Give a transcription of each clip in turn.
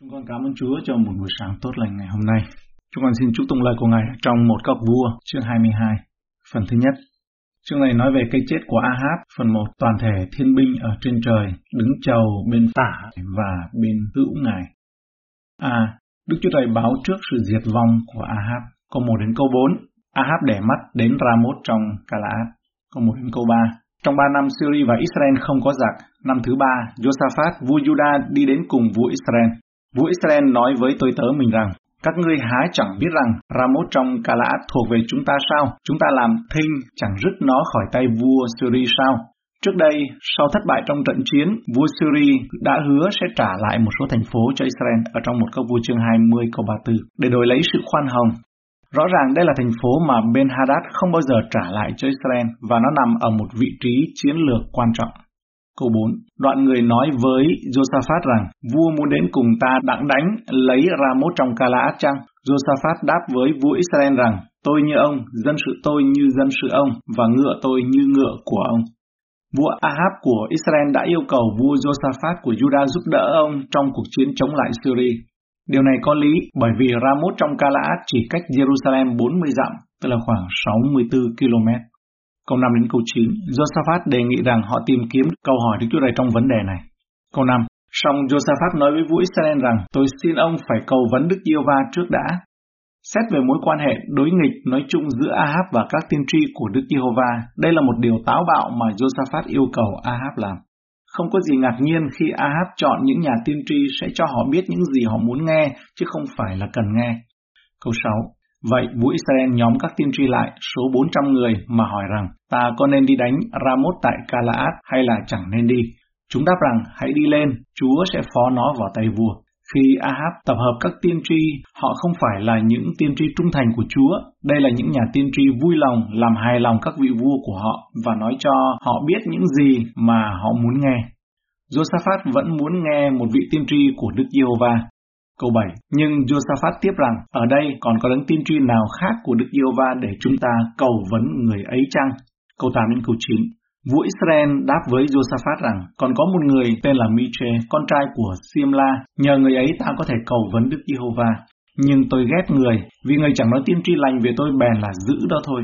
Chúng con cảm ơn Chúa cho một buổi sáng tốt lành ngày hôm nay. Chúng con xin chúc tụng lời của Ngài trong một cọc vua, chương 22. Phần thứ nhất, chương này nói về cái chết của Ahab. Phần 1, toàn thể thiên binh ở trên trời, đứng chầu bên tả và bên hữu Ngài. A. Đức Chúa Trời báo trước sự diệt vong của Ahab. Câu 1 đến câu 4, Ahab để mắt đến Ramoth trong Galaad. Câu 1 đến câu 3, trong ba năm Syria và Israel không có giặc, năm thứ ba, Josaphat, vua Juda đi đến cùng vua Israel. Vua Israel nói với tôi tớ mình rằng, các ngươi há chẳng biết rằng Ramoth trong Calaat thuộc về chúng ta sao? Chúng ta làm thinh chẳng rứt nó khỏi tay vua Syri sao? Trước đây, sau thất bại trong trận chiến, vua Syri đã hứa sẽ trả lại một số thành phố cho Israel ở trong một câu vua chương 20 câu 34 để đổi lấy sự khoan hồng. Rõ ràng đây là thành phố mà Ben Hadad không bao giờ trả lại cho Israel và nó nằm ở một vị trí chiến lược quan trọng. Câu 4. Đoạn người nói với Josaphat rằng, vua muốn đến cùng ta đặng đánh, lấy Ramoth trong Calaat chăng? Josaphat đáp với vua Israel rằng, tôi như ông, dân sự tôi như dân sự ông, và ngựa tôi như ngựa của ông. Vua Ahab của Israel đã yêu cầu vua Josaphat của Judah giúp đỡ ông trong cuộc chiến chống lại Syria. Điều này có lý bởi vì Ramoth trong Calaat chỉ cách Jerusalem 40 dặm, tức là khoảng 64 km. Câu 5 đến câu 9, Josaphat đề nghị rằng họ tìm kiếm câu hỏi Đức Chúa Trời trong vấn đề này. Câu 5, Song Josaphat nói với vua Israel rằng, tôi xin ông phải cầu vấn Đức Yêu Va trước đã. Xét về mối quan hệ đối nghịch nói chung giữa Ahab và các tiên tri của Đức Giê-hô-va, đây là một điều táo bạo mà Josaphat yêu cầu Ahab làm. Không có gì ngạc nhiên khi Ahab chọn những nhà tiên tri sẽ cho họ biết những gì họ muốn nghe, chứ không phải là cần nghe. Câu 6. Vậy vua Israel nhóm các tiên tri lại số 400 người mà hỏi rằng ta có nên đi đánh Ramoth tại Calaat hay là chẳng nên đi? Chúng đáp rằng hãy đi lên, Chúa sẽ phó nó vào tay vua. Khi Ahab tập hợp các tiên tri, họ không phải là những tiên tri trung thành của Chúa, đây là những nhà tiên tri vui lòng làm hài lòng các vị vua của họ và nói cho họ biết những gì mà họ muốn nghe. Josaphat vẫn muốn nghe một vị tiên tri của Đức Giê-hô-va. Câu 7. Nhưng Josaphat tiếp rằng, ở đây còn có đấng tiên tri nào khác của Đức Giê-hô-va để chúng ta cầu vấn người ấy chăng? Câu 8 đến câu 9. Vua Israel đáp với Josaphat rằng, còn có một người tên là Miche, con trai của Simla, nhờ người ấy ta có thể cầu vấn Đức Giê-hô-va. Nhưng tôi ghét người, vì người chẳng nói tiên tri lành về tôi bèn là giữ đó thôi.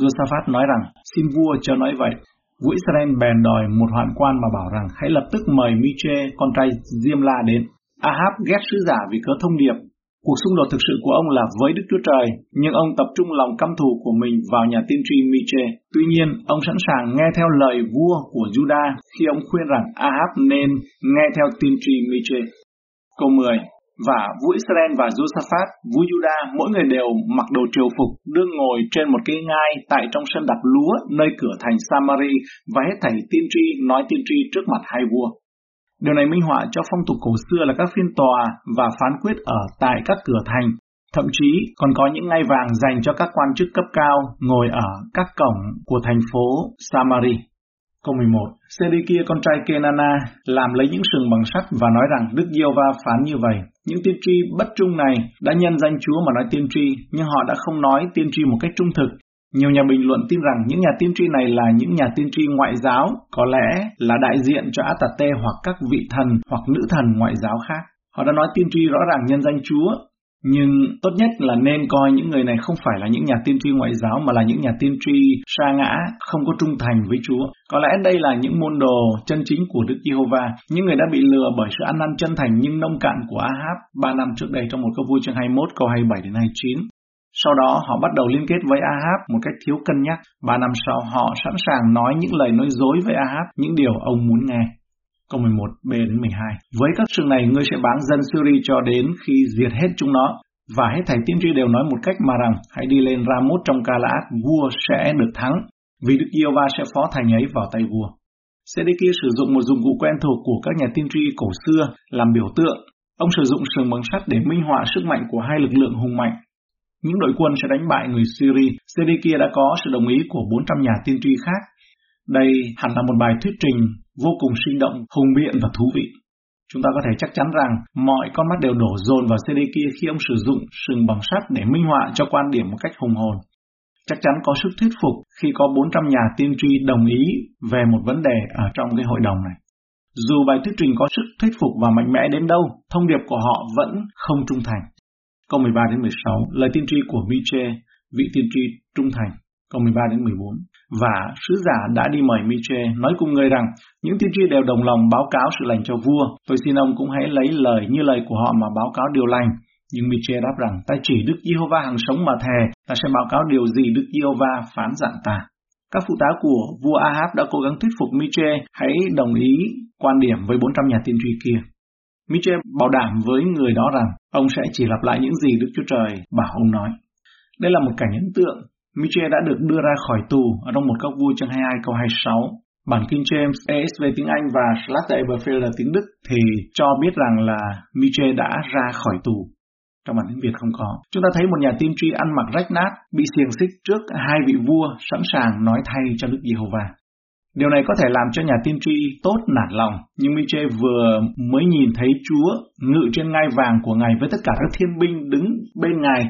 Josaphat nói rằng, xin vua cho nói vậy. Vua Israel bèn đòi một hoạn quan mà bảo rằng hãy lập tức mời Miche, con trai Diêm-la đến. Ahab ghét sứ giả vì cớ thông điệp. Cuộc xung đột thực sự của ông là với Đức Chúa Trời, nhưng ông tập trung lòng căm thù của mình vào nhà tiên tri Miche. Tuy nhiên, ông sẵn sàng nghe theo lời vua của Judah khi ông khuyên rằng Ahab nên nghe theo tiên tri Miche. Câu 10 và vua Israel và Josaphat, vua Judah, mỗi người đều mặc đồ triều phục, đương ngồi trên một cái ngai tại trong sân đặt lúa nơi cửa thành Samari và hết thảy tiên tri nói tiên tri trước mặt hai vua. Điều này minh họa cho phong tục cổ xưa là các phiên tòa và phán quyết ở tại các cửa thành. Thậm chí còn có những ngai vàng dành cho các quan chức cấp cao ngồi ở các cổng của thành phố Samari. Câu 11. Sê-đi-kia con trai Kenana làm lấy những sừng bằng sắt và nói rằng Đức Diêu Va phán như vậy. Những tiên tri bất trung này đã nhân danh Chúa mà nói tiên tri, nhưng họ đã không nói tiên tri một cách trung thực, nhiều nhà bình luận tin rằng những nhà tiên tri này là những nhà tiên tri ngoại giáo, có lẽ là đại diện cho Atate hoặc các vị thần hoặc nữ thần ngoại giáo khác. Họ đã nói tiên tri rõ ràng nhân danh Chúa, nhưng tốt nhất là nên coi những người này không phải là những nhà tiên tri ngoại giáo mà là những nhà tiên tri sa ngã, không có trung thành với Chúa. Có lẽ đây là những môn đồ chân chính của Đức Giê-hô-va, những người đã bị lừa bởi sự ăn năn chân thành nhưng nông cạn của Ahab ba năm trước đây trong một câu vui chương 21 câu 27 đến 29. Sau đó họ bắt đầu liên kết với Ahab một cách thiếu cân nhắc. Ba năm sau họ sẵn sàng nói những lời nói dối với Ahab, những điều ông muốn nghe. Câu 11, B đến 12. Với các sự này ngươi sẽ bán dân Syria cho đến khi diệt hết chúng nó. Và hết thầy tiên tri đều nói một cách mà rằng hãy đi lên Ramot trong Calaat, vua sẽ được thắng, vì Đức giê va sẽ phó thành ấy vào tay vua. Sê-đi-kia sử dụng một dụng cụ quen thuộc của các nhà tiên tri cổ xưa làm biểu tượng. Ông sử dụng sừng bằng sắt để minh họa sức mạnh của hai lực lượng hùng mạnh những đội quân sẽ đánh bại người Syria. kia đã có sự đồng ý của 400 nhà tiên tri khác. Đây hẳn là một bài thuyết trình vô cùng sinh động, hùng biện và thú vị. Chúng ta có thể chắc chắn rằng mọi con mắt đều đổ dồn vào Sedekia khi ông sử dụng sừng bằng sắt để minh họa cho quan điểm một cách hùng hồn. Chắc chắn có sức thuyết phục khi có 400 nhà tiên tri đồng ý về một vấn đề ở trong cái hội đồng này. Dù bài thuyết trình có sức thuyết phục và mạnh mẽ đến đâu, thông điệp của họ vẫn không trung thành. Câu 13 đến 16, lời tiên tri của Miche, vị tiên tri trung thành. Câu 13 đến 14. Và sứ giả đã đi mời Miche nói cùng người rằng những tiên tri đều đồng lòng báo cáo sự lành cho vua. Tôi xin ông cũng hãy lấy lời như lời của họ mà báo cáo điều lành. Nhưng Miche đáp rằng ta chỉ Đức Giê-hô-va hàng sống mà thề, ta sẽ báo cáo điều gì Đức Giê-hô-va phán dặn ta. Các phụ tá của vua Ahab đã cố gắng thuyết phục Miche hãy đồng ý quan điểm với 400 nhà tiên tri kia. Miche bảo đảm với người đó rằng ông sẽ chỉ lặp lại những gì Đức Chúa Trời bảo ông nói. Đây là một cảnh ấn tượng. Miche đã được đưa ra khỏi tù ở trong một góc vua chương 22 câu 26. Bản King James ESV tiếng Anh và Schlatter Eberfield là tiếng Đức thì cho biết rằng là Miche đã ra khỏi tù. Trong bản tiếng Việt không có. Chúng ta thấy một nhà tiên tri ăn mặc rách nát, bị xiềng xích trước hai vị vua sẵn sàng nói thay cho Đức Giê-hô-va. Điều này có thể làm cho nhà tiên tri tốt nản lòng, nhưng Miche vừa mới nhìn thấy Chúa ngự trên ngai vàng của Ngài với tất cả các thiên binh đứng bên Ngài,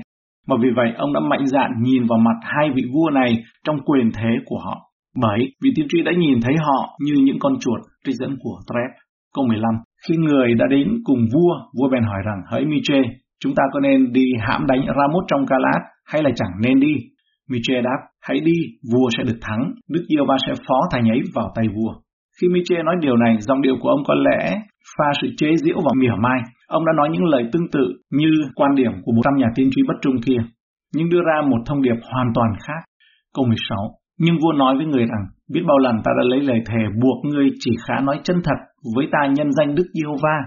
mà vì vậy ông đã mạnh dạn nhìn vào mặt hai vị vua này trong quyền thế của họ. Bởi vị tiên tri đã nhìn thấy họ như những con chuột trích dẫn của Trep. Câu 15. Khi người đã đến cùng vua, vua bèn hỏi rằng, hỡi Miche, chúng ta có nên đi hãm đánh Ramoth trong Galat hay là chẳng nên đi? Miche đáp, hãy đi, vua sẽ được thắng, Đức Yêu Va sẽ phó thành ấy vào tay vua. Khi Miche nói điều này, dòng điệu của ông có lẽ pha sự chế giễu và mỉa mai. Ông đã nói những lời tương tự như quan điểm của 100 nhà tiên tri bất trung kia, nhưng đưa ra một thông điệp hoàn toàn khác. Câu 16 Nhưng vua nói với người rằng, biết bao lần ta đã lấy lời thề buộc ngươi chỉ khá nói chân thật với ta nhân danh Đức Yêu Va.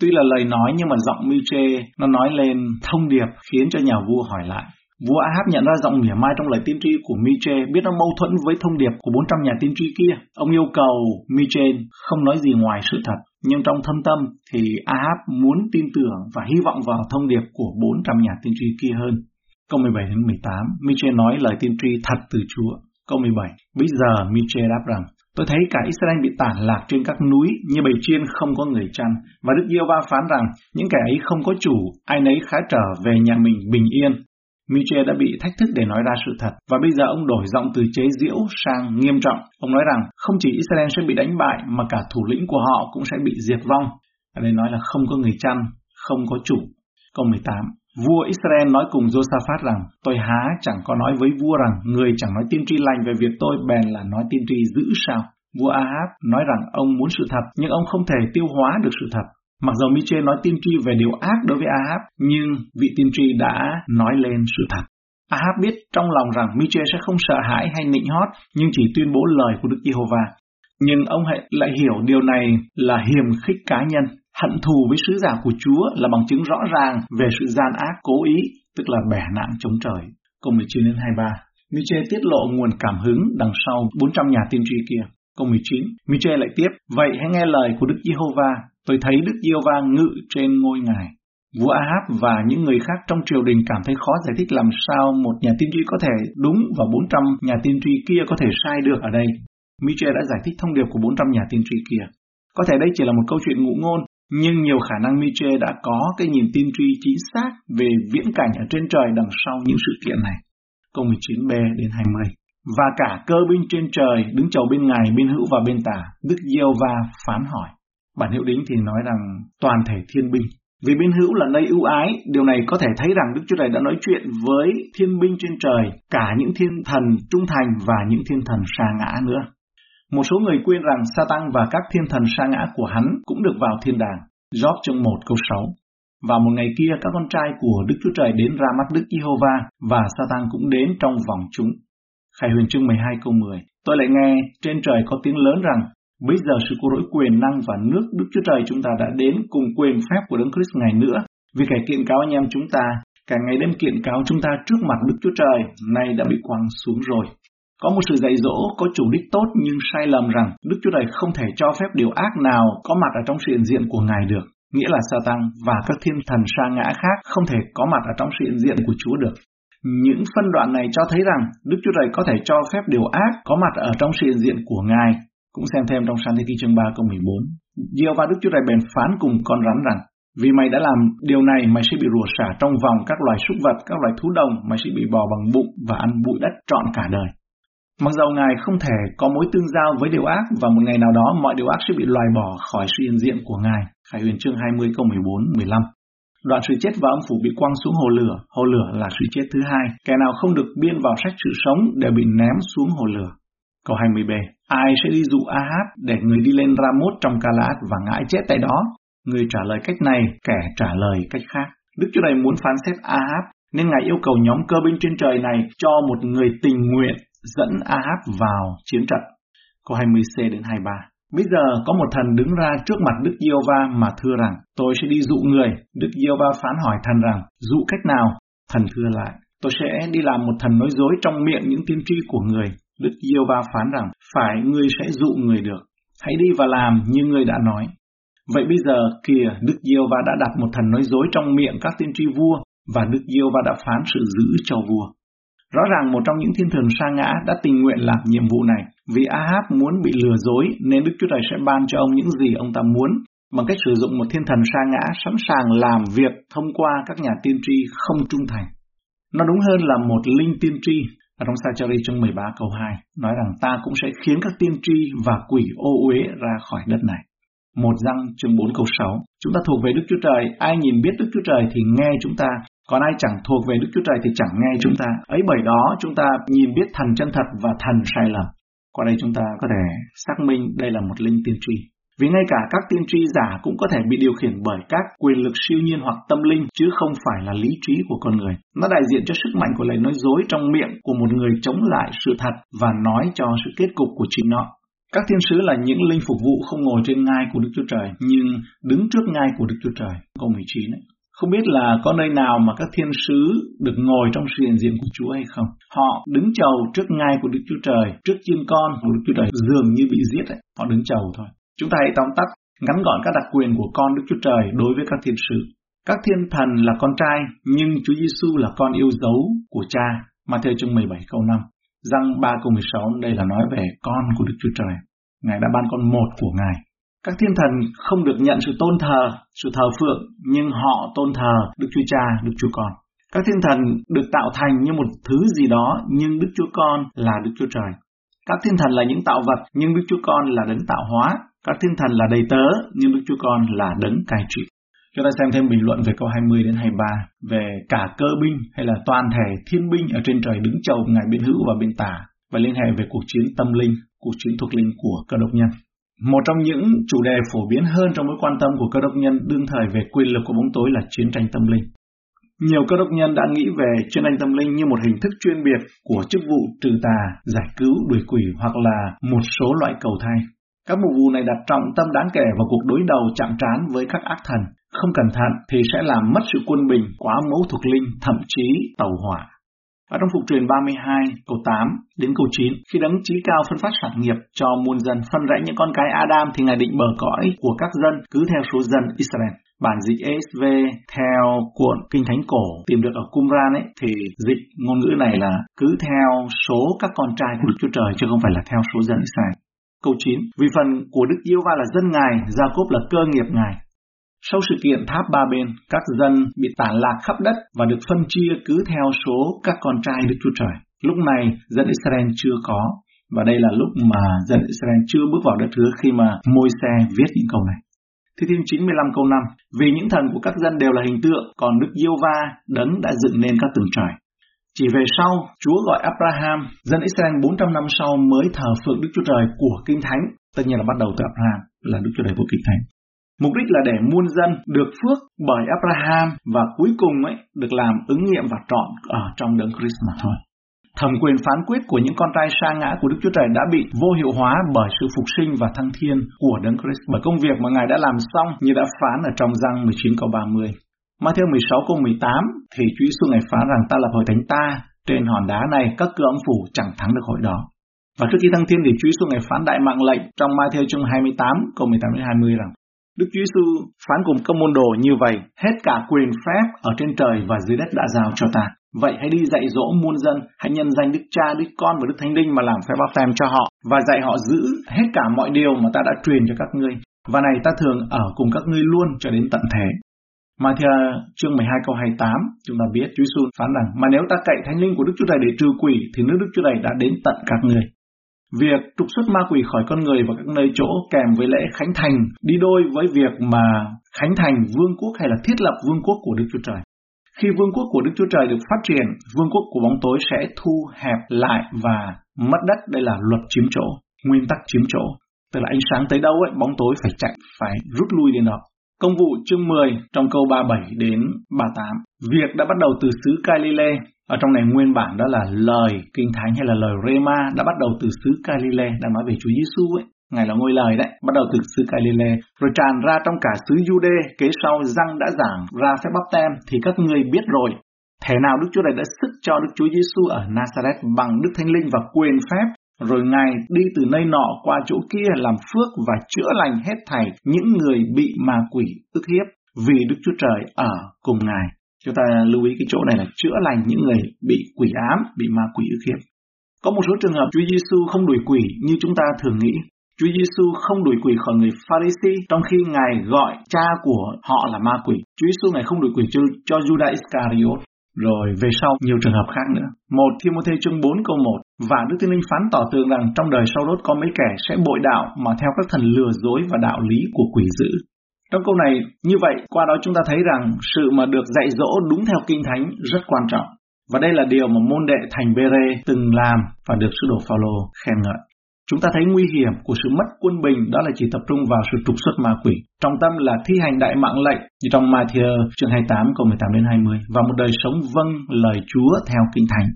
Tuy là lời nói nhưng mà giọng Miche nó nói lên thông điệp khiến cho nhà vua hỏi lại. Vua Ahab nhận ra giọng mỉa mai trong lời tiên tri của Miche biết nó mâu thuẫn với thông điệp của 400 nhà tiên tri kia. Ông yêu cầu Miche không nói gì ngoài sự thật, nhưng trong thâm tâm thì Ahab muốn tin tưởng và hy vọng vào thông điệp của 400 nhà tiên tri kia hơn. Câu 17 đến 18, Miche nói lời tiên tri thật từ Chúa. Câu 17, bây giờ Miche đáp rằng, Tôi thấy cả Israel bị tản lạc trên các núi như bầy chiên không có người chăn. Và Đức Giêsu va phán rằng những kẻ ấy không có chủ, ai nấy khá trở về nhà mình bình yên. Miche đã bị thách thức để nói ra sự thật, và bây giờ ông đổi giọng từ chế giễu sang nghiêm trọng. Ông nói rằng không chỉ Israel sẽ bị đánh bại mà cả thủ lĩnh của họ cũng sẽ bị diệt vong. Ở đây nói là không có người chăn, không có chủ. Câu 18 Vua Israel nói cùng Josaphat rằng, tôi há chẳng có nói với vua rằng, người chẳng nói tiên tri lành về việc tôi bèn là nói tiên tri dữ sao. Vua Ahab nói rằng ông muốn sự thật, nhưng ông không thể tiêu hóa được sự thật. Mặc dù Miche nói tiên tri về điều ác đối với Ahab, nhưng vị tiên tri đã nói lên sự thật. Ahab biết trong lòng rằng Miche sẽ không sợ hãi hay nịnh hót, nhưng chỉ tuyên bố lời của Đức Giê-hô-va. Nhưng ông hãy lại hiểu điều này là hiềm khích cá nhân. Hận thù với sứ giả của Chúa là bằng chứng rõ ràng về sự gian ác cố ý, tức là bẻ nạn chống trời. Câu 19 đến 23 Miche tiết lộ nguồn cảm hứng đằng sau 400 nhà tiên tri kia. Câu 19 Miche lại tiếp, vậy hãy nghe lời của Đức Giê-hô-va, tôi thấy Đức Giê-hô-va ngự trên ngôi ngài. Vua Ahab và những người khác trong triều đình cảm thấy khó giải thích làm sao một nhà tiên tri có thể đúng và 400 nhà tiên tri kia có thể sai được ở đây. Miche đã giải thích thông điệp của 400 nhà tiên tri kia. Có thể đây chỉ là một câu chuyện ngụ ngôn, nhưng nhiều khả năng Miche đã có cái nhìn tiên tri chính xác về viễn cảnh ở trên trời đằng sau những sự kiện này. Câu 19b đến 20 Và cả cơ binh trên trời đứng chầu bên ngài bên hữu và bên tả, Đức Diêu va phán hỏi. Bản hiệu đính thì nói rằng toàn thể thiên binh. Vì bên hữu là nơi ưu ái, điều này có thể thấy rằng Đức Chúa Trời đã nói chuyện với thiên binh trên trời, cả những thiên thần trung thành và những thiên thần sa ngã nữa. Một số người quên rằng Satan và các thiên thần sa ngã của hắn cũng được vào thiên đàng. Job chương 1 câu 6 và một ngày kia, các con trai của Đức Chúa Trời đến ra mắt Đức Giê-hô-va và Satan cũng đến trong vòng chúng. Khải huyền chương 12 câu 10 Tôi lại nghe trên trời có tiếng lớn rằng Bây giờ sự cứu rỗi quyền năng và nước Đức Chúa Trời chúng ta đã đến cùng quyền phép của Đấng Christ ngày nữa. Vì kẻ kiện cáo anh em chúng ta, cả ngày đêm kiện cáo chúng ta trước mặt Đức Chúa Trời, nay đã bị quăng xuống rồi. Có một sự dạy dỗ có chủ đích tốt nhưng sai lầm rằng Đức Chúa Trời không thể cho phép điều ác nào có mặt ở trong sự hiện diện của Ngài được. Nghĩa là Satan và các thiên thần sa ngã khác không thể có mặt ở trong sự hiện diện của Chúa được. Những phân đoạn này cho thấy rằng Đức Chúa Trời có thể cho phép điều ác có mặt ở trong sự hiện diện của Ngài. Cũng xem thêm trong Sáng Thế Ký chương 3 câu 14. Diêu và Đức Chúa Trời bèn phán cùng con rắn rằng vì mày đã làm điều này mày sẽ bị rủa xả trong vòng các loài súc vật, các loài thú đồng, mày sẽ bị bò bằng bụng và ăn bụi đất trọn cả đời. Mặc dầu Ngài không thể có mối tương giao với điều ác và một ngày nào đó mọi điều ác sẽ bị loại bỏ khỏi sự hiện diện của Ngài. Khải huyền chương 20 câu 14, 15. Đoạn sự chết và âm phủ bị quăng xuống hồ lửa. Hồ lửa là sự chết thứ hai. Kẻ nào không được biên vào sách sự sống đều bị ném xuống hồ lửa. Câu 20b. Ai sẽ đi dụ Ahab để người đi lên Ramot trong Calat và ngãi chết tại đó? Người trả lời cách này, kẻ trả lời cách khác. Đức Chúa này muốn phán xét Ahab, nên Ngài yêu cầu nhóm cơ binh trên trời này cho một người tình nguyện dẫn Ahab vào chiến trận. Câu 20c đến 23. Bây giờ có một thần đứng ra trước mặt Đức giê va mà thưa rằng, tôi sẽ đi dụ người. Đức giê va phán hỏi thần rằng, dụ cách nào? Thần thưa lại, tôi sẽ đi làm một thần nói dối trong miệng những tiên tri của người. Đức Yêu Va phán rằng, phải ngươi sẽ dụ người được. Hãy đi và làm như ngươi đã nói. Vậy bây giờ kìa Đức Yêu Va đã đặt một thần nói dối trong miệng các tiên tri vua và Đức Yêu Va đã phán sự giữ cho vua. Rõ ràng một trong những thiên thần sa ngã đã tình nguyện làm nhiệm vụ này. Vì Ahab muốn bị lừa dối nên Đức Chúa Trời sẽ ban cho ông những gì ông ta muốn bằng cách sử dụng một thiên thần sa ngã sẵn sàng làm việc thông qua các nhà tiên tri không trung thành. Nó đúng hơn là một linh tiên tri ở trong Sachari chương 13 câu 2 nói rằng ta cũng sẽ khiến các tiên tri và quỷ ô uế ra khỏi đất này. Một răng chương 4 câu 6 Chúng ta thuộc về Đức Chúa Trời, ai nhìn biết Đức Chúa Trời thì nghe chúng ta, còn ai chẳng thuộc về Đức Chúa Trời thì chẳng nghe chúng ta. Ấy bởi đó chúng ta nhìn biết thần chân thật và thần sai lầm. Qua đây chúng ta có thể xác minh đây là một linh tiên tri. Vì ngay cả các tiên tri giả cũng có thể bị điều khiển bởi các quyền lực siêu nhiên hoặc tâm linh chứ không phải là lý trí của con người. Nó đại diện cho sức mạnh của lời nói dối trong miệng của một người chống lại sự thật và nói cho sự kết cục của chính nó. Các thiên sứ là những linh phục vụ không ngồi trên ngai của Đức Chúa Trời, nhưng đứng trước ngai của Đức Chúa Trời. Câu 19 ấy. Không biết là có nơi nào mà các thiên sứ được ngồi trong sự hiện diện của Chúa hay không? Họ đứng chầu trước ngai của Đức Chúa Trời, trước chiên con của Đức Chúa Trời dường như bị giết ấy. Họ đứng chầu thôi. Chúng ta hãy tóm tắt, ngắn gọn các đặc quyền của con Đức Chúa Trời đối với các thiên sứ. Các thiên thần là con trai, nhưng Chúa Giêsu là con yêu dấu của cha. Matthew chương 17 câu 5. Răng 3 câu 16 đây là nói về con của Đức Chúa Trời. Ngài đã ban con một của Ngài. Các thiên thần không được nhận sự tôn thờ, sự thờ phượng, nhưng họ tôn thờ Đức Chúa Cha, Đức Chúa Con. Các thiên thần được tạo thành như một thứ gì đó, nhưng Đức Chúa Con là Đức Chúa Trời. Các thiên thần là những tạo vật, nhưng Đức Chúa Con là đấng tạo hóa. Các thiên thần là đầy tớ, nhưng Đức Chúa Con là đấng cai trị. Chúng ta xem thêm bình luận về câu 20 đến 23 về cả cơ binh hay là toàn thể thiên binh ở trên trời đứng chầu ngài bên hữu và bên tả và liên hệ về cuộc chiến tâm linh, cuộc chiến thuộc linh của cơ đốc nhân. Một trong những chủ đề phổ biến hơn trong mối quan tâm của cơ đốc nhân đương thời về quyền lực của bóng tối là chiến tranh tâm linh. Nhiều cơ đốc nhân đã nghĩ về chiến tranh tâm linh như một hình thức chuyên biệt của chức vụ trừ tà, giải cứu, đuổi quỷ hoặc là một số loại cầu thai. Các mục vụ này đặt trọng tâm đáng kể vào cuộc đối đầu chạm trán với các ác thần. Không cẩn thận thì sẽ làm mất sự quân bình, quá mẫu thuộc linh, thậm chí tàu hỏa. Ở trong Phục truyền 32, câu 8 đến câu 9, khi đấng trí cao phân phát sản nghiệp cho muôn dân, phân rẽ những con cái Adam thì Ngài định bờ cõi của các dân cứ theo số dân Israel. Bản dịch ESV theo cuộn Kinh Thánh Cổ tìm được ở Qumran ấy thì dịch ngôn ngữ này là cứ theo số các con trai của Đức Chúa Trời chứ không phải là theo số dân Israel. Câu 9. Vì phần của Đức Yêu Va là dân Ngài, Gia Cốp là cơ nghiệp Ngài. Sau sự kiện tháp ba bên, các dân bị tản lạc khắp đất và được phân chia cứ theo số các con trai Đức Chúa Trời. Lúc này, dân Israel chưa có, và đây là lúc mà dân Israel chưa bước vào đất hứa khi mà môi xe viết những câu này. Thi Thiên 95 câu 5 Vì những thần của các dân đều là hình tượng, còn Đức Diêu Va đấng đã dựng nên các tường trời. Chỉ về sau, Chúa gọi Abraham, dân Israel 400 năm sau mới thờ phượng Đức Chúa Trời của Kinh Thánh. Tất nhiên là bắt đầu từ Abraham, là Đức Chúa Trời của Kinh Thánh. Mục đích là để muôn dân được phước bởi Abraham và cuối cùng ấy được làm ứng nghiệm và trọn ở trong đấng Christ mà thôi. Thẩm quyền phán quyết của những con trai sa ngã của Đức Chúa Trời đã bị vô hiệu hóa bởi sự phục sinh và thăng thiên của đấng Christ bởi công việc mà Ngài đã làm xong như đã phán ở trong răng 19 câu 30. Matthew 16 câu 18 thì Chúa Giêsu ngài phán rằng ta lập hội thánh ta, trên hòn đá này các cửa âm phủ chẳng thắng được hội đó. Và trước khi thăng thiên thì Chúa Giêsu ngài phán đại mạng lệnh trong Matthew chương 28 câu 18 đến 20 rằng Đức Chúa Giêsu phán cùng các môn đồ như vậy, hết cả quyền phép ở trên trời và dưới đất đã giao cho ta. Vậy hãy đi dạy dỗ muôn dân, hãy nhân danh Đức Cha, Đức Con và Đức Thánh Linh mà làm phép báp tem cho họ và dạy họ giữ hết cả mọi điều mà ta đã truyền cho các ngươi. Và này ta thường ở cùng các ngươi luôn cho đến tận thế. Matthew chương 12 câu 28, chúng ta biết Chúa Giêsu phán rằng, mà nếu ta cậy thánh linh của Đức Chúa Trời để trừ quỷ, thì nước Đức Chúa Trời đã đến tận các người. Việc trục xuất ma quỷ khỏi con người và các nơi chỗ kèm với lễ khánh thành đi đôi với việc mà khánh thành vương quốc hay là thiết lập vương quốc của Đức Chúa Trời. Khi vương quốc của Đức Chúa Trời được phát triển, vương quốc của bóng tối sẽ thu hẹp lại và mất đất. Đây là luật chiếm chỗ, nguyên tắc chiếm chỗ. Tức là ánh sáng tới đâu ấy, bóng tối phải chạy, phải rút lui đến đó. Công vụ chương 10 trong câu 37 đến 38. Việc đã bắt đầu từ xứ Galilee. Ở trong này nguyên bản đó là lời kinh thánh hay là lời Rema đã bắt đầu từ xứ Galilee đang nói về Chúa Giêsu ấy. Ngài là ngôi lời đấy, bắt đầu từ xứ Galilee, rồi tràn ra trong cả xứ Jude, kế sau răng đã giảng ra phép bắp tem, thì các người biết rồi. Thế nào Đức Chúa này đã sức cho Đức Chúa Giêsu ở Nazareth bằng Đức Thánh Linh và quyền phép, rồi Ngài đi từ nơi nọ qua chỗ kia làm phước và chữa lành hết thảy những người bị ma quỷ ức hiếp, vì Đức Chúa Trời ở cùng Ngài. Chúng ta lưu ý cái chỗ này là chữa lành những người bị quỷ ám, bị ma quỷ ức hiếp. Có một số trường hợp Chúa Giêsu không đuổi quỷ như chúng ta thường nghĩ. Chúa Giêsu không đuổi quỷ khỏi người Pharisee trong khi Ngài gọi cha của họ là ma quỷ. Chúa Giêsu Ngài không đuổi quỷ cho, cho Judas Iscariot. Rồi về sau nhiều trường hợp khác nữa. Một Timothy chương 4 câu 1 Và Đức Thiên Linh phán tỏ tường rằng trong đời sau đốt có mấy kẻ sẽ bội đạo mà theo các thần lừa dối và đạo lý của quỷ dữ. Trong câu này, như vậy, qua đó chúng ta thấy rằng sự mà được dạy dỗ đúng theo Kinh Thánh rất quan trọng. Và đây là điều mà môn đệ thành Bê-rê từng làm và được sứ đồ Phaolô khen ngợi. Chúng ta thấy nguy hiểm của sự mất quân bình đó là chỉ tập trung vào sự trục xuất ma quỷ. Trọng tâm là thi hành đại mạng lệnh, như trong Matthew chương 28 câu 18 đến 20 và một đời sống vâng lời Chúa theo kinh thánh.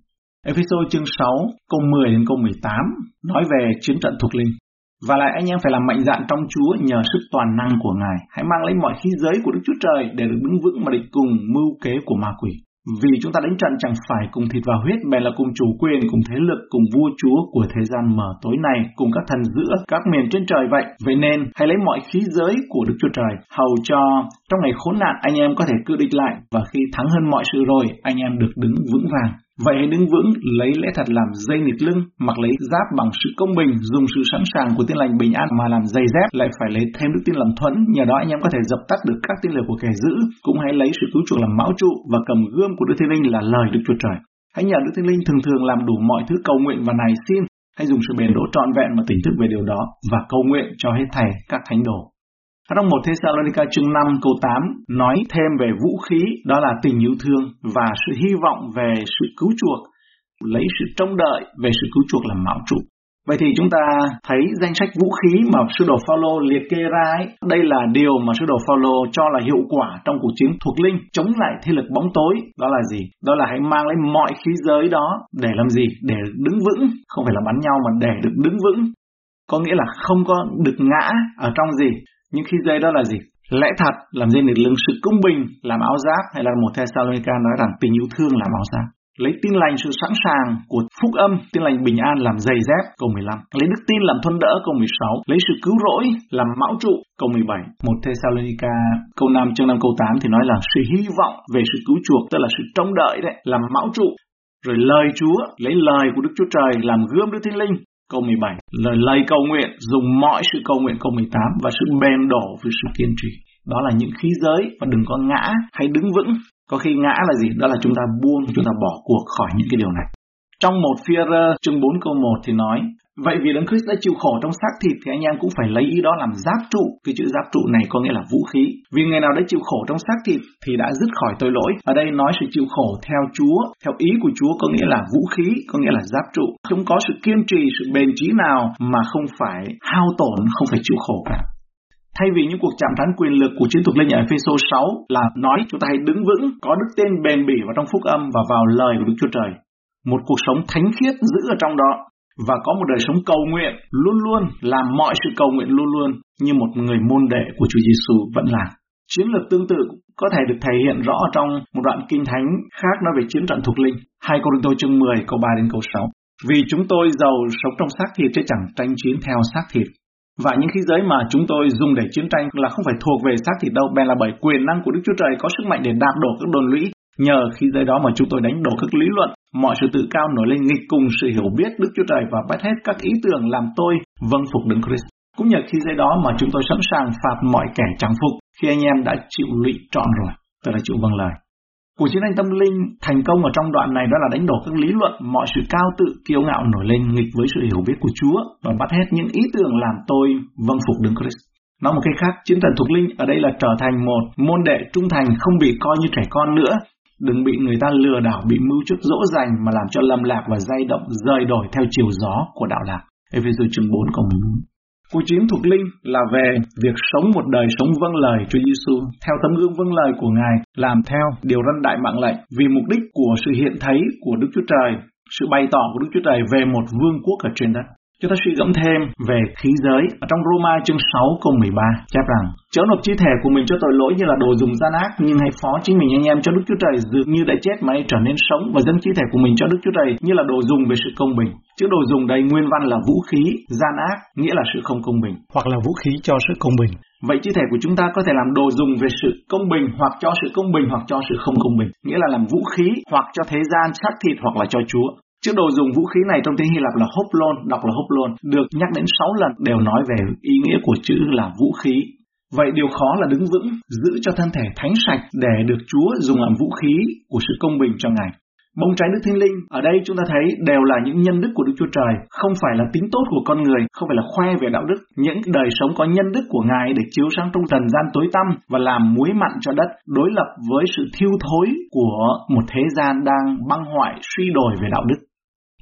Ephesos chương 6 câu 10 đến câu 18 nói về chiến trận thuộc linh. Và lại anh em phải làm mạnh dạn trong Chúa nhờ sức toàn năng của Ngài. Hãy mang lấy mọi khí giới của Đức Chúa Trời để được đứng vững mà địch cùng mưu kế của ma quỷ. Vì chúng ta đánh trận chẳng phải cùng thịt và huyết, bèn là cùng chủ quyền, cùng thế lực, cùng vua chúa của thế gian mở tối này, cùng các thần giữa các miền trên trời vậy. Vậy nên, hãy lấy mọi khí giới của Đức Chúa Trời, hầu cho trong ngày khốn nạn anh em có thể cự địch lại, và khi thắng hơn mọi sự rồi, anh em được đứng vững vàng. Vậy hãy đứng vững, lấy lẽ thật làm dây nịt lưng, mặc lấy giáp bằng sự công bình, dùng sự sẵn sàng của tiên lành bình an mà làm dây dép, lại phải lấy thêm đức tin làm thuẫn, nhờ đó anh em có thể dập tắt được các tin lửa của kẻ dữ, cũng hãy lấy sự cứu chuộc làm mão trụ và cầm gươm của Đức Thiên Linh là lời Đức Chúa Trời. Hãy nhờ Đức Thiên Linh thường thường làm đủ mọi thứ cầu nguyện và này xin, hãy dùng sự bền đỗ trọn vẹn mà tỉnh thức về điều đó và cầu nguyện cho hết thầy các thánh đồ. Ở trong 1 Thessalonica chương 5 câu 8 nói thêm về vũ khí đó là tình yêu thương và sự hy vọng về sự cứu chuộc, lấy sự trông đợi về sự cứu chuộc làm mạo trụ. Vậy thì chúng ta thấy danh sách vũ khí mà sư đồ Phaolô liệt kê ra ấy, đây là điều mà sư đồ Phaolô cho là hiệu quả trong cuộc chiến thuộc linh chống lại thế lực bóng tối. Đó là gì? Đó là hãy mang lấy mọi khí giới đó để làm gì? Để đứng vững, không phải là bắn nhau mà để được đứng vững. Có nghĩa là không có được ngã ở trong gì? Nhưng khi dây đó là gì? Lẽ thật làm dây nịt lưng sự công bình làm áo giáp hay là một Thessalonica nói rằng tình yêu thương làm áo giáp. Lấy tin lành sự sẵn sàng của phúc âm, tin lành bình an làm giày dép, câu 15. Lấy đức tin làm thuần đỡ, câu 16. Lấy sự cứu rỗi làm mão trụ, câu 17. Một Thessalonica câu 5 chương 5 câu 8 thì nói là sự hy vọng về sự cứu chuộc, tức là sự trông đợi đấy, làm mão trụ. Rồi lời Chúa, lấy lời của Đức Chúa Trời làm gươm Đức Thiên Linh, Câu 17 Lời lời cầu nguyện, dùng mọi sự cầu nguyện câu 18 và sự bền đổ với sự kiên trì. Đó là những khí giới và đừng có ngã hay đứng vững. Có khi ngã là gì? Đó là chúng ta buông, chúng ta bỏ cuộc khỏi những cái điều này. Trong một phi chương 4 câu 1 thì nói Vậy vì Đấng Christ đã chịu khổ trong xác thịt thì anh em cũng phải lấy ý đó làm giáp trụ. Cái chữ giáp trụ này có nghĩa là vũ khí. Vì người nào đã chịu khổ trong xác thịt thì đã dứt khỏi tội lỗi. Ở đây nói sự chịu khổ theo Chúa, theo ý của Chúa có nghĩa là vũ khí, có nghĩa là giáp trụ. Không có sự kiên trì, sự bền trí nào mà không phải hao tổn, không phải chịu khổ cả. Thay vì những cuộc chạm trán quyền lực của chiến thuật linh ở Epheso 6 là nói chúng ta hãy đứng vững, có đức tin bền bỉ vào trong phúc âm và vào lời của Đức Chúa Trời. Một cuộc sống thánh khiết giữ ở trong đó và có một đời sống cầu nguyện luôn luôn làm mọi sự cầu nguyện luôn luôn như một người môn đệ của Chúa Giêsu vẫn làm. Chiến lược tương tự có thể được thể hiện rõ trong một đoạn kinh thánh khác nói về chiến trận thuộc linh. 2 Cô chương 10 câu 3 đến câu 6. Vì chúng tôi giàu sống trong xác thịt chứ chẳng tranh chiến theo xác thịt. Và những khí giới mà chúng tôi dùng để chiến tranh là không phải thuộc về xác thịt đâu, bèn là bởi quyền năng của Đức Chúa Trời có sức mạnh để đạp đổ các đồn lũy. Nhờ khi giới đó mà chúng tôi đánh đổ các lý luận Mọi sự tự cao nổi lên nghịch cùng sự hiểu biết Đức Chúa Trời và bắt hết các ý tưởng làm tôi vâng phục Đấng Christ. Cũng nhờ khi giây đó mà chúng tôi sẵn sàng phạt mọi kẻ chẳng phục khi anh em đã chịu lụy trọn rồi. Tức là chịu vâng lời. Cuộc chiến tranh tâm linh thành công ở trong đoạn này đó là đánh đổ các lý luận, mọi sự cao tự, kiêu ngạo nổi lên nghịch với sự hiểu biết của Chúa và bắt hết những ý tưởng làm tôi vâng phục Đấng Christ. Nói một cách khác, chiến thần thuộc linh ở đây là trở thành một môn đệ trung thành không bị coi như trẻ con nữa. Đừng bị người ta lừa đảo, bị mưu trước dỗ dành mà làm cho lầm lạc và dây động rời đổi theo chiều gió của đạo lạc. Ephesos chương 4 câu 14. Cuộc chiến thuộc linh là về việc sống một đời sống vâng lời Chúa Giêsu theo tấm gương vâng lời của Ngài, làm theo điều răn đại mạng lệnh vì mục đích của sự hiện thấy của Đức Chúa Trời, sự bày tỏ của Đức Chúa Trời về một vương quốc ở trên đất. Chúng ta suy gẫm thêm về khí giới ở trong Roma chương 6 câu 13 chép rằng chớ nộp chi thể của mình cho tội lỗi như là đồ dùng gian ác nhưng hãy phó chính mình anh em cho Đức Chúa Trời dường như đã chết mà hãy trở nên sống và dâng chi thể của mình cho Đức Chúa Trời như là đồ dùng về sự công bình. Chữ đồ dùng đây nguyên văn là vũ khí, gian ác nghĩa là sự không công bình hoặc là vũ khí cho sự công bình. Vậy chi thể của chúng ta có thể làm đồ dùng về sự công bình hoặc cho sự công bình hoặc cho sự không công bình, nghĩa là làm vũ khí hoặc cho thế gian xác thịt hoặc là cho Chúa. Chữ đồ dùng vũ khí này trong tiếng Hy Lạp là hoplon, đọc là hoplon, được nhắc đến 6 lần đều nói về ý nghĩa của chữ là vũ khí. Vậy điều khó là đứng vững, giữ cho thân thể thánh sạch để được Chúa dùng làm vũ khí của sự công bình cho Ngài. Bông trái Đức Thánh Linh, ở đây chúng ta thấy đều là những nhân đức của Đức Chúa Trời, không phải là tính tốt của con người, không phải là khoe về đạo đức, những đời sống có nhân đức của Ngài để chiếu sáng trong trần gian tối tăm và làm muối mặn cho đất, đối lập với sự thiêu thối của một thế gian đang băng hoại suy đổi về đạo đức.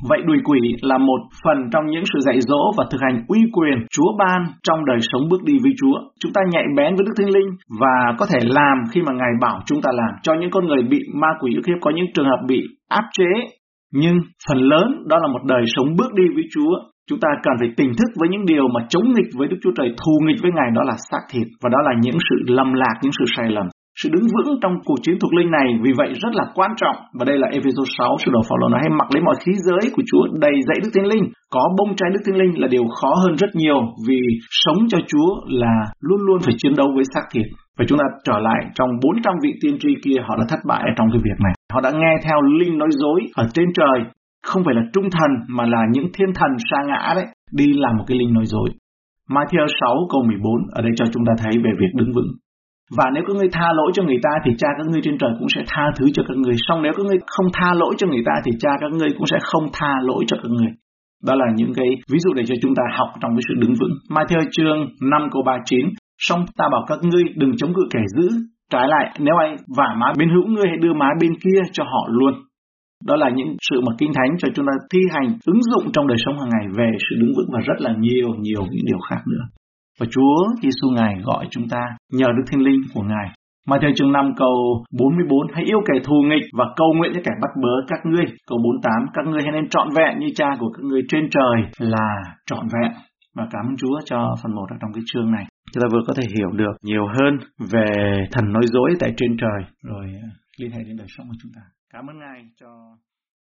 Vậy đuổi quỷ là một phần trong những sự dạy dỗ và thực hành uy quyền Chúa ban trong đời sống bước đi với Chúa. Chúng ta nhạy bén với Đức Thánh Linh và có thể làm khi mà Ngài bảo chúng ta làm. Cho những con người bị ma quỷ ức hiếp có những trường hợp bị áp chế. Nhưng phần lớn đó là một đời sống bước đi với Chúa. Chúng ta cần phải tỉnh thức với những điều mà chống nghịch với Đức Chúa Trời, thù nghịch với Ngài đó là xác thịt và đó là những sự lầm lạc, những sự sai lầm. Sự đứng vững trong cuộc chiến thuộc linh này vì vậy rất là quan trọng và đây là Ephesos 6 sự đồ Phaolô nói hãy mặc lấy mọi khí giới của Chúa đầy dạy Đức Thánh Linh. Có bông trái Đức Thánh Linh là điều khó hơn rất nhiều vì sống cho Chúa là luôn luôn phải chiến đấu với xác thịt. Và chúng ta trở lại trong 400 vị tiên tri kia họ đã thất bại trong cái việc này. Họ đã nghe theo linh nói dối ở trên trời, không phải là trung thần mà là những thiên thần sa ngã đấy, đi làm một cái linh nói dối. Matthew 6 câu 14 ở đây cho chúng ta thấy về việc đứng vững. Và nếu các ngươi tha lỗi cho người ta thì cha các ngươi trên trời cũng sẽ tha thứ cho các ngươi. Xong nếu các ngươi không tha lỗi cho người ta thì cha các ngươi cũng sẽ không tha lỗi cho các ngươi. Đó là những cái ví dụ để cho chúng ta học trong cái sự đứng vững. Matthew chương 5 câu 39 Xong ta bảo các ngươi đừng chống cự kẻ dữ. Trái lại, nếu ai vả má bên hữu ngươi hãy đưa má bên kia cho họ luôn. Đó là những sự mà Kinh Thánh cho chúng ta thi hành, ứng dụng trong đời sống hàng ngày về sự đứng vững và rất là nhiều, nhiều những điều khác nữa. Và Chúa Giêsu Ngài gọi chúng ta nhờ Đức Thánh Linh của Ngài. Mà theo chương 5 câu 44, hãy yêu kẻ thù nghịch và cầu nguyện cho kẻ bắt bớ các ngươi. Câu 48, các ngươi hãy nên trọn vẹn như cha của các ngươi trên trời là trọn vẹn. Và cảm ơn Chúa cho phần 1 ở trong cái chương này. Chúng ta vừa có thể hiểu được nhiều hơn về thần nói dối tại trên trời, rồi liên hệ đến đời sống của chúng ta. Cảm ơn Ngài cho